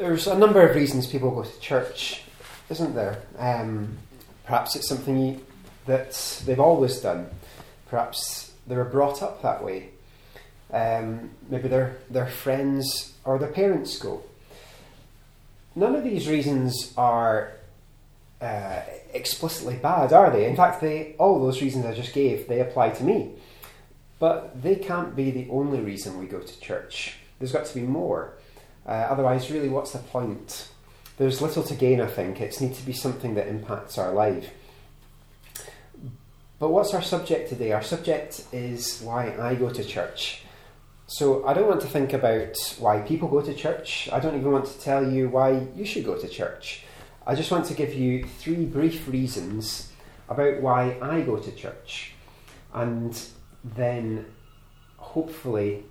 There's a number of reasons people go to church, isn't there? Um, perhaps it's something that they've always done. Perhaps they were brought up that way. Um, maybe their their friends or their parents go. None of these reasons are uh, explicitly bad, are they? In fact, they all those reasons I just gave they apply to me. But they can't be the only reason we go to church. There's got to be more. Uh, otherwise, really, what's the point? There's little to gain, I think. It needs to be something that impacts our life. But what's our subject today? Our subject is why I go to church. So I don't want to think about why people go to church. I don't even want to tell you why you should go to church. I just want to give you three brief reasons about why I go to church. And then hopefully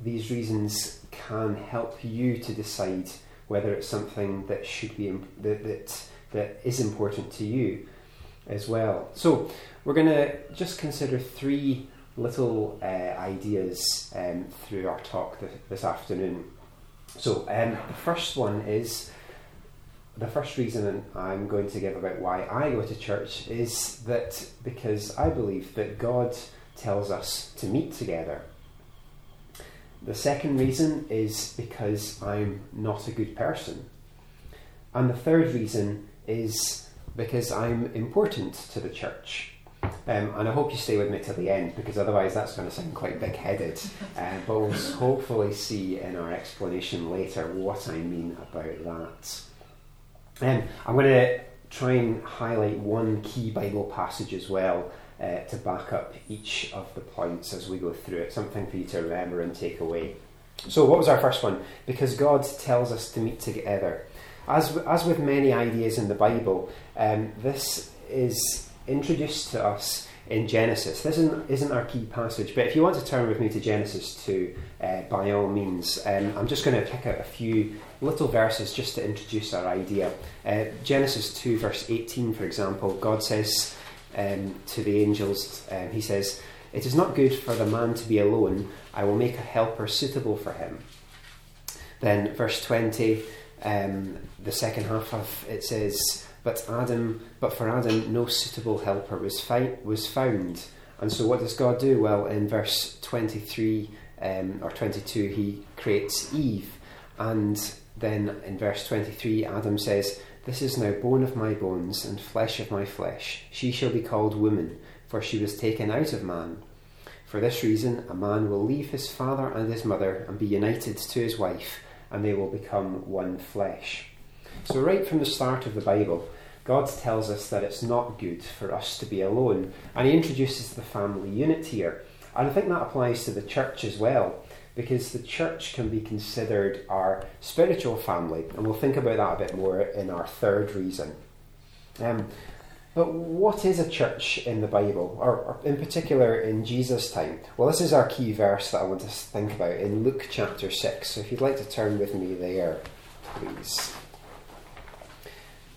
these reasons can help you to decide whether it's something that should be that that, that is important to you as well. So we're going to just consider three little uh, ideas um, through our talk th- this afternoon. So um, the first one is the first reason I'm going to give about why I go to church is that because I believe that God tells us to meet together. The second reason is because I'm not a good person. And the third reason is because I'm important to the church. Um, and I hope you stay with me till the end because otherwise that's going to sound quite big headed. Uh, but we'll hopefully see in our explanation later what I mean about that. Um, I'm going to try and highlight one key Bible passage as well uh, to back up each of the points as we go through it, something for you to remember and take away. So, what was our first one? Because God tells us to meet together. As, as with many ideas in the Bible, um, this is introduced to us in Genesis. This isn't, isn't, our key passage, but if you want to turn with me to Genesis 2, uh, by all means, um, I'm just going to pick out a few little verses just to introduce our idea. Uh, Genesis 2, verse 18, for example, God says, um, to the angels, um, he says, It is not good for the man to be alone. I will make a helper suitable for him. Then, verse 20, um, the second half of it says, But Adam, but for Adam, no suitable helper was, fi- was found. And so, what does God do? Well, in verse 23 um, or 22, he creates Eve. And then in verse 23, Adam says, this is now bone of my bones and flesh of my flesh. She shall be called woman, for she was taken out of man. For this reason, a man will leave his father and his mother and be united to his wife, and they will become one flesh. So, right from the start of the Bible, God tells us that it's not good for us to be alone, and He introduces the family unit here. And I think that applies to the church as well because the church can be considered our spiritual family, and we'll think about that a bit more in our third reason. Um, but what is a church in the Bible, or, or, in particular in Jesus' time? Well, this is our key verse that I want to think about in Luke chapter 6. So if you'd like to turn with me there, please.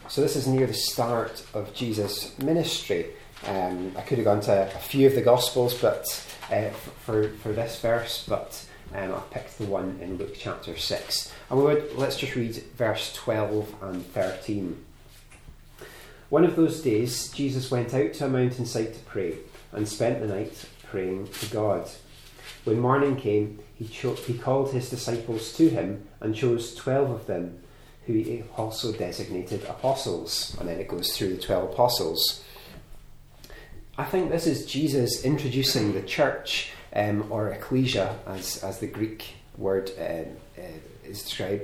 So this is near the start of Jesus' ministry. Um, I could have gone to a few of the Gospels, but uh, for, for this verse, but um, I've picked the one in Luke chapter 6. And we would, let's just read verse 12 and 13. One of those days, Jesus went out to a mountainside to pray and spent the night praying to God. When morning came, he, cho- he called his disciples to him and chose 12 of them, who he also designated apostles. And then it goes through the 12 apostles. I think this is Jesus introducing the church um, or ecclesia, as, as the Greek word uh, uh, is described,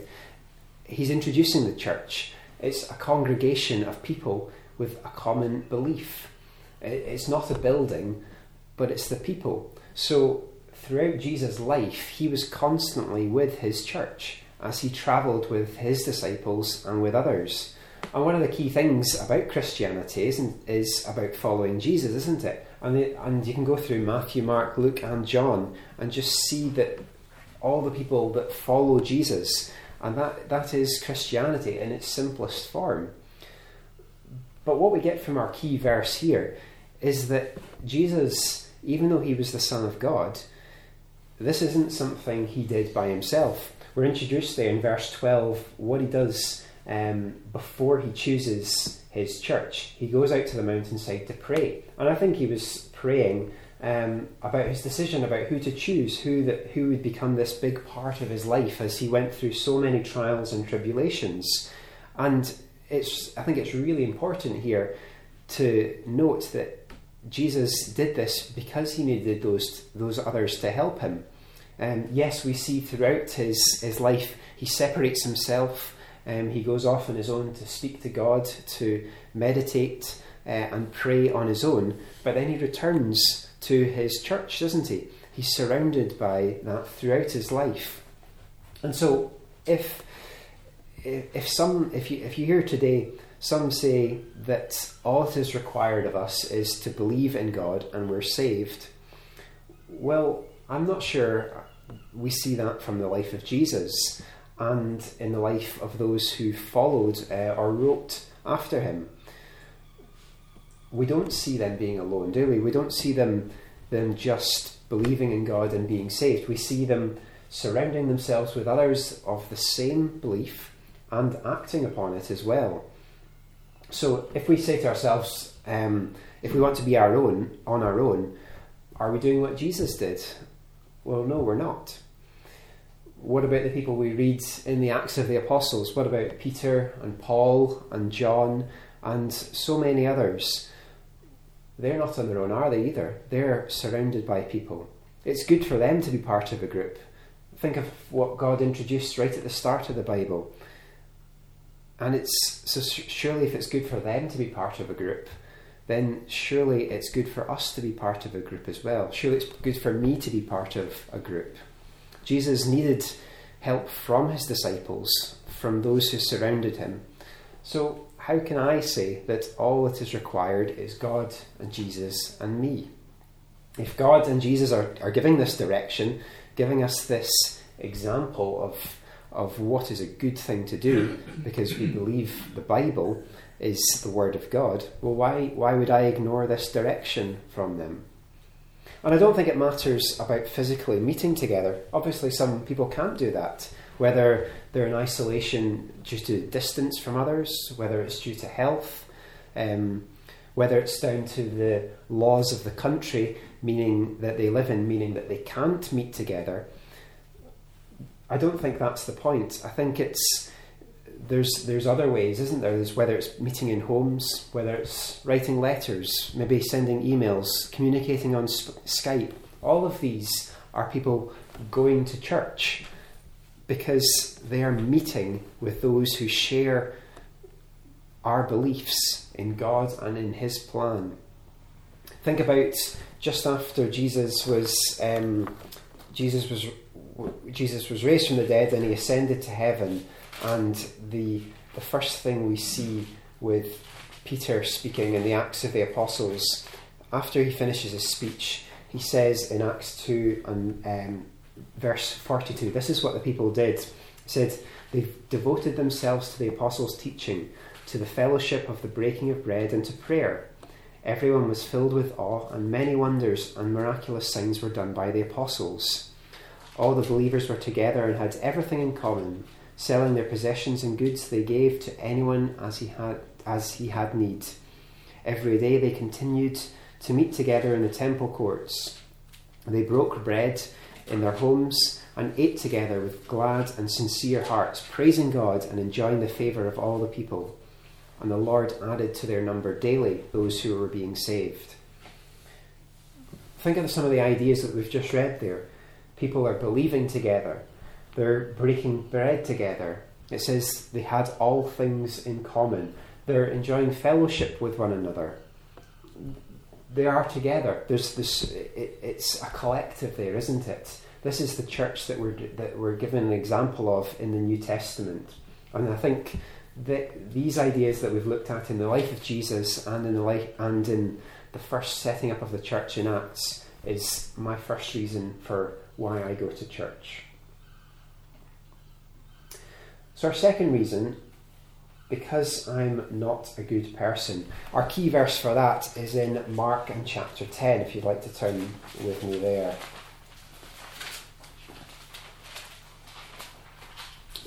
he's introducing the church. It's a congregation of people with a common belief. It's not a building, but it's the people. So throughout Jesus' life, he was constantly with his church as he travelled with his disciples and with others. And one of the key things about Christianity is, is about following Jesus, isn't it? And, and you can go through Matthew, Mark, Luke, and John and just see that all the people that follow Jesus, and that, that is Christianity in its simplest form. But what we get from our key verse here is that Jesus, even though he was the Son of God, this isn't something he did by himself. we're introduced there in verse 12 what he does um, before he chooses his church. He goes out to the mountainside to pray. And I think he was praying um, about his decision about who to choose, who, that, who would become this big part of his life as he went through so many trials and tribulations. And it's, I think it's really important here to note that Jesus did this because he needed those, those others to help him. Um, yes, we see throughout his, his life he separates himself. Um, he goes off on his own to speak to God, to meditate uh, and pray on his own. But then he returns to his church, doesn't he? He's surrounded by that throughout his life. And so, if if some if you if you hear today some say that all that is required of us is to believe in God and we're saved. Well, I'm not sure we see that from the life of Jesus and in the life of those who followed uh, or wrote after him. We don't see them being alone, do we? We don't see them them just believing in God and being saved. We see them surrounding themselves with others of the same belief and acting upon it as well. So if we say to ourselves, um, if we want to be our own, on our own, are we doing what Jesus did? Well, no, we're not. What about the people we read in the Acts of the Apostles? What about Peter and Paul and John and so many others? They're not on their own, are they either? They're surrounded by people. It's good for them to be part of a group. Think of what God introduced right at the start of the Bible and it's so surely if it's good for them to be part of a group, then surely it's good for us to be part of a group as well. Surely it's good for me to be part of a group. Jesus needed help from his disciples, from those who surrounded him. So, how can I say that all that is required is God and Jesus and me? If God and Jesus are, are giving this direction, giving us this example of of what is a good thing to do because we believe the Bible is the Word of God, well, why, why would I ignore this direction from them? And I don't think it matters about physically meeting together. Obviously, some people can't do that, whether they're in isolation due to distance from others, whether it's due to health, um, whether it's down to the laws of the country, meaning that they live in, meaning that they can't meet together. I don't think that's the point. I think it's there's there's other ways, isn't there? There's whether it's meeting in homes, whether it's writing letters, maybe sending emails, communicating on Skype. All of these are people going to church because they are meeting with those who share our beliefs in God and in His plan. Think about just after Jesus was um, Jesus was Jesus was raised from the dead and he ascended to heaven. And the, the first thing we see with Peter speaking in the Acts of the Apostles, after he finishes his speech, he says in Acts 2 and um, verse 42, this is what the people did. He said, They devoted themselves to the apostles' teaching, to the fellowship of the breaking of bread, and to prayer. Everyone was filled with awe, and many wonders and miraculous signs were done by the apostles. All the believers were together and had everything in common. Selling their possessions and goods, they gave to anyone as he had as he had need. Every day they continued to meet together in the temple courts. They broke bread in their homes and ate together with glad and sincere hearts, praising God and enjoying the favour of all the people. And the Lord added to their number daily those who were being saved. Think of some of the ideas that we've just read there people are believing together, they're breaking bread together. It says they had all things in common. They're enjoying fellowship with one another. They are together. There's this. It, it's a collective there, isn't it? This is the church that we're that we're given an example of in the New Testament, and I think that these ideas that we've looked at in the life of Jesus and in the life and in the first setting up of the church in Acts is my first reason for why I go to church. So, our second reason, because I'm not a good person. Our key verse for that is in Mark and chapter 10, if you'd like to turn with me there.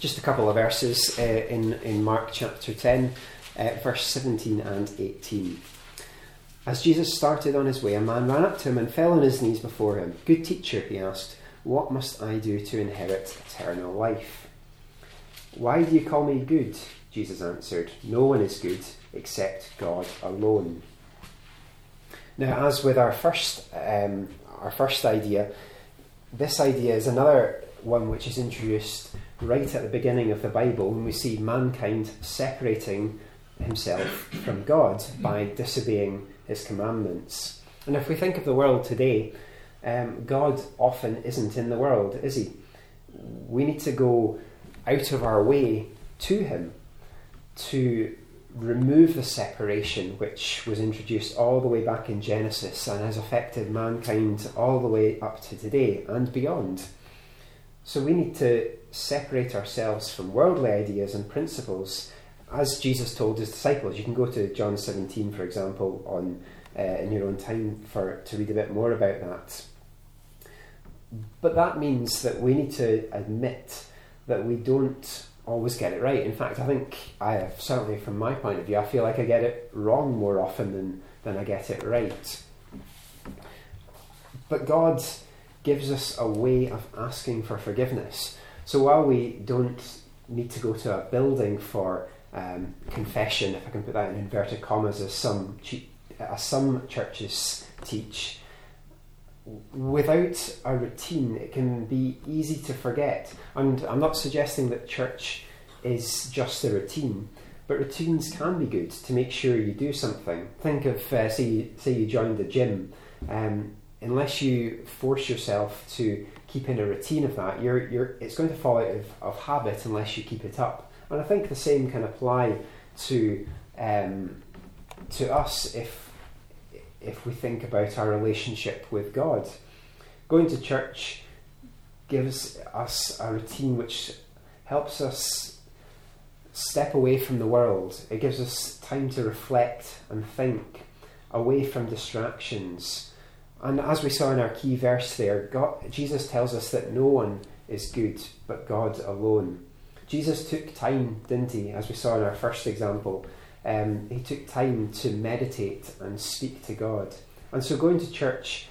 just a couple of verses uh, in, in Mark chapter 10, uh, verse 17 and 18. As Jesus started on his way, a man ran up to him and fell on his knees before him. Good teacher, he asked, what must I do to inherit eternal life? Why do you call me good? Jesus answered, No one is good except God alone. Now, as with our first, um, our first idea, this idea is another one which is introduced right at the beginning of the Bible when we see mankind separating himself from God by disobeying his commandments. And if we think of the world today, um, God often isn't in the world, is he? We need to go out of our way to him to remove the separation which was introduced all the way back in Genesis and has affected mankind all the way up to today and beyond. So we need to separate ourselves from worldly ideas and principles. As Jesus told his disciples, you can go to John 17, for example, on uh, in your own time for to read a bit more about that. But that means that we need to admit that we don't always get it right. In fact, I think I have, certainly from my point of view, I feel like I get it wrong more often than, than I get it right. But God gives us a way of asking for forgiveness. So while we don't need to go to a building for um, confession, if I can put that in inverted commas, as some as some churches teach, without a routine, it can be easy to forget. And I'm not suggesting that church is just a routine, but routines can be good to make sure you do something. Think of, uh, say, you, say you joined the gym. Um, unless you force yourself to keep in a routine of that, you're, you're, it's going to fall out of, of habit unless you keep it up. And I think the same can apply to um, to us if if we think about our relationship with God. Going to church gives us a routine which helps us step away from the world. It gives us time to reflect and think away from distractions. And as we saw in our key verse there, God, Jesus tells us that no one is good but God alone. Jesus took time, didn't he, as we saw in our first example, um, he took time to meditate and speak to God. And so going to church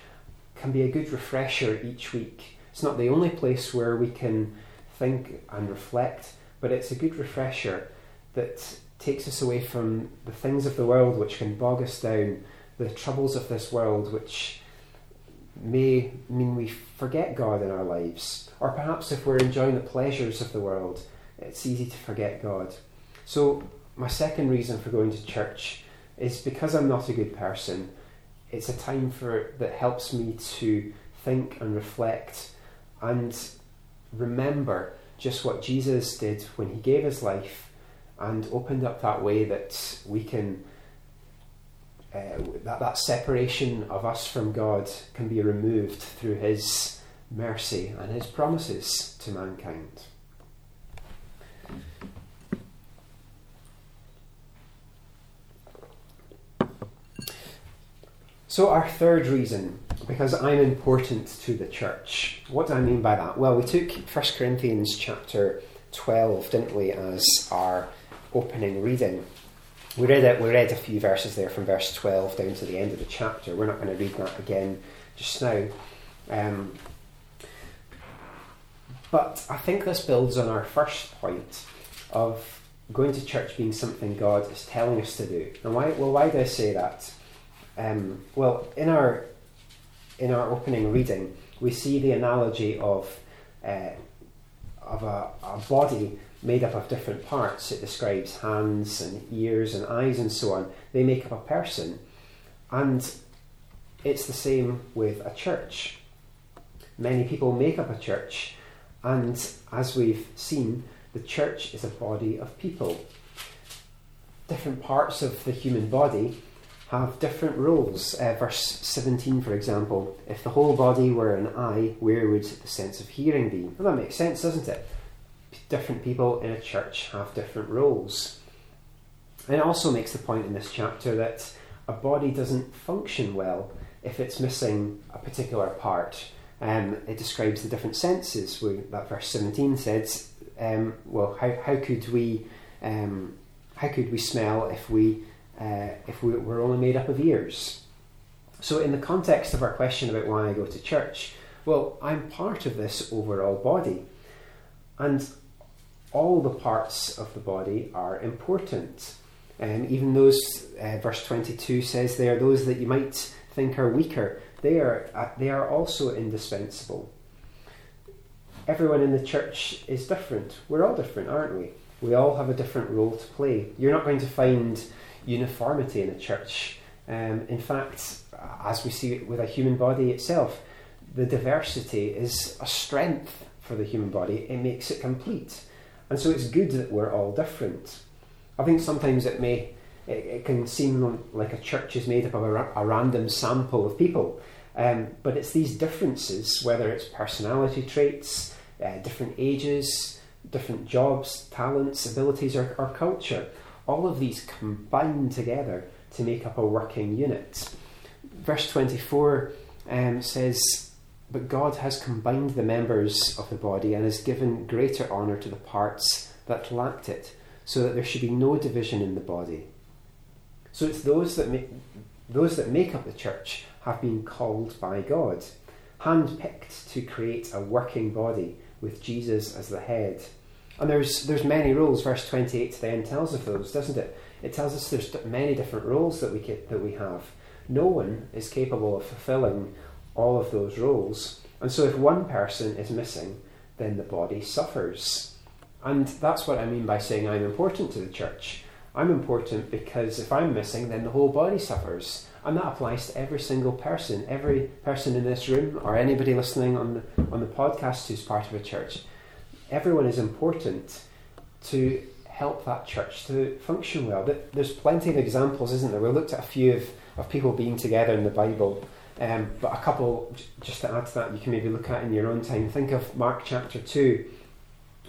can be a good refresher each week. It's not the only place where we can think and reflect, but it's a good refresher that takes us away from the things of the world which can bog us down, the troubles of this world which may mean we forget God in our lives. Or perhaps if we're enjoying the pleasures of the world, it's easy to forget God. So my second reason for going to church is because I'm not a good person. It's a time for that helps me to think and reflect and remember just what Jesus did when he gave his life and opened up that way that we can uh, that that separation of us from God can be removed through his mercy and his promises to mankind. So, our third reason, because I'm important to the church. What do I mean by that? Well, we took 1 Corinthians chapter 12, didn't we, as our opening reading. We read it, we read a few verses there from verse 12 down to the end of the chapter. We're not going to read that again just now. Um, but I think this builds on our first point of going to church being something God is telling us to do. And why? Well, why do I say that? Um, well, in our in our opening reading, we see the analogy of uh, of a, a, body made up of different parts. It describes hands and ears and eyes and so on. They make up a person, and it's the same with a church. Many people make up a church, and as we've seen, the church is a body of people. Different parts of the human body have different roles. Uh, verse 17, for example, if the whole body were an eye, where would the sense of hearing be? Well, that makes sense, doesn't it? Different people in a church have different roles. And it also makes the point in this chapter that a body doesn't function well if it's missing a particular part. Um, it describes the different senses. We, that verse 17 says um, well, how, how could we um, how could we smell if we uh, if we were only made up of ears? So, in the context of our question about why I go to church, well, I'm part of this overall body, and all the parts of the body are important. And um, even those, uh, verse 22 says there, are those that you might think are weaker, they are, uh, they are also indispensable. Everyone in the church is different. We're all different, aren't we? We all have a different role to play. You're not going to find uniformity in a church. Um, in fact, as we see with a human body itself, the diversity is a strength for the human body. It makes it complete. And so it's good that we're all different. I think sometimes it may it, it can seem like a church is made up of a, a random sample of people. Um, but it's these differences, whether it's personality traits, uh, different ages, different jobs, talents, abilities, or, or culture, all of these combine together to make up a working unit. Verse 24 um, says, But God has combined the members of the body and has given greater honour to the parts that lacked it, so that there should be no division in the body. So it's those that make, those that make up the church have been called by God, handpicked to create a working body with Jesus as the head. And there's there's many roles. Verse 28 to the end tells of those, doesn't it? It tells us there's many different roles that we that we have. No one is capable of fulfilling all of those roles. And so if one person is missing, then the body suffers. And that's what I mean by saying I'm important to the church. I'm important because if I'm missing, then the whole body suffers. And that applies to every single person, every person in this room, or anybody listening on the, on the podcast who's part of a church. Everyone is important to help that church to function well. There's plenty of examples, isn't there? We looked at a few of, of people being together in the Bible, um, but a couple, just to add to that, you can maybe look at in your own time. Think of Mark chapter 2,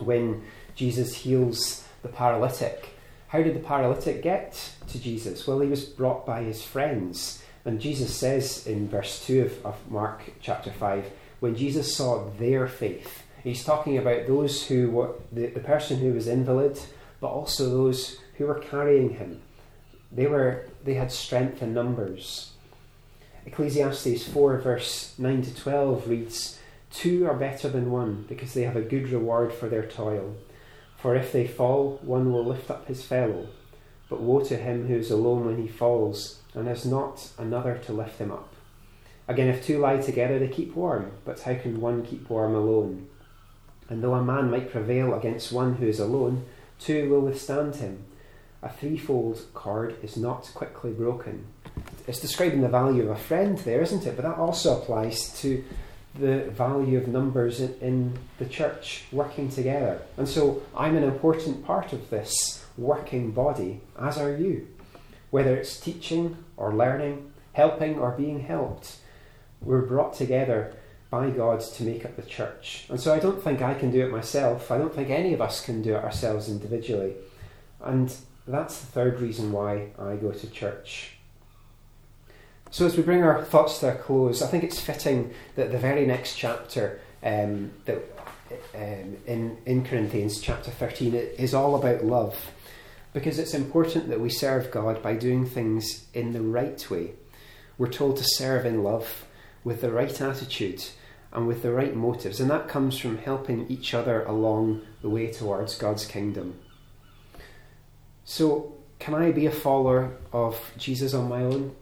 when Jesus heals the paralytic. How did the paralytic get to Jesus? Well, he was brought by his friends. And Jesus says in verse 2 of, of Mark chapter 5, when Jesus saw their faith, he's talking about those who were the, the person who was invalid but also those who were carrying him. They were they had strength in numbers. Ecclesiastes 4 verse 9 to 12 reads, Two are better than one, because they have a good reward for their toil. For if they fall, one will lift up his fellow. But woe to him who is alone when he falls, and has not another to lift him up. Again, if two lie together, they keep warm, but how can one keep warm alone? And though a man might prevail against one who is alone, Two will withstand him. A threefold cord is not quickly broken. It's describing the value of a friend there, isn't it? But that also applies to the value of numbers in, in the church working together. And so I'm an important part of this working body, as are you. Whether it's teaching or learning, helping or being helped, we're brought together by God to make up the church. And so I don't think I can do it myself. I don't think any of us can do it ourselves individually. And that's the third reason why I go to church. So, as we bring our thoughts to a close, I think it's fitting that the very next chapter um, that um, in, in Corinthians, chapter 13, is all about love. Because it's important that we serve God by doing things in the right way. We're told to serve in love with the right attitude and with the right motives. And that comes from helping each other along the way towards God's kingdom. So, can I be a follower of Jesus on my own?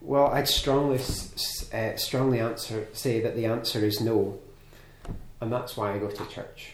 Well, I'd strongly, uh, strongly answer, say that the answer is no. And that's why I go to church.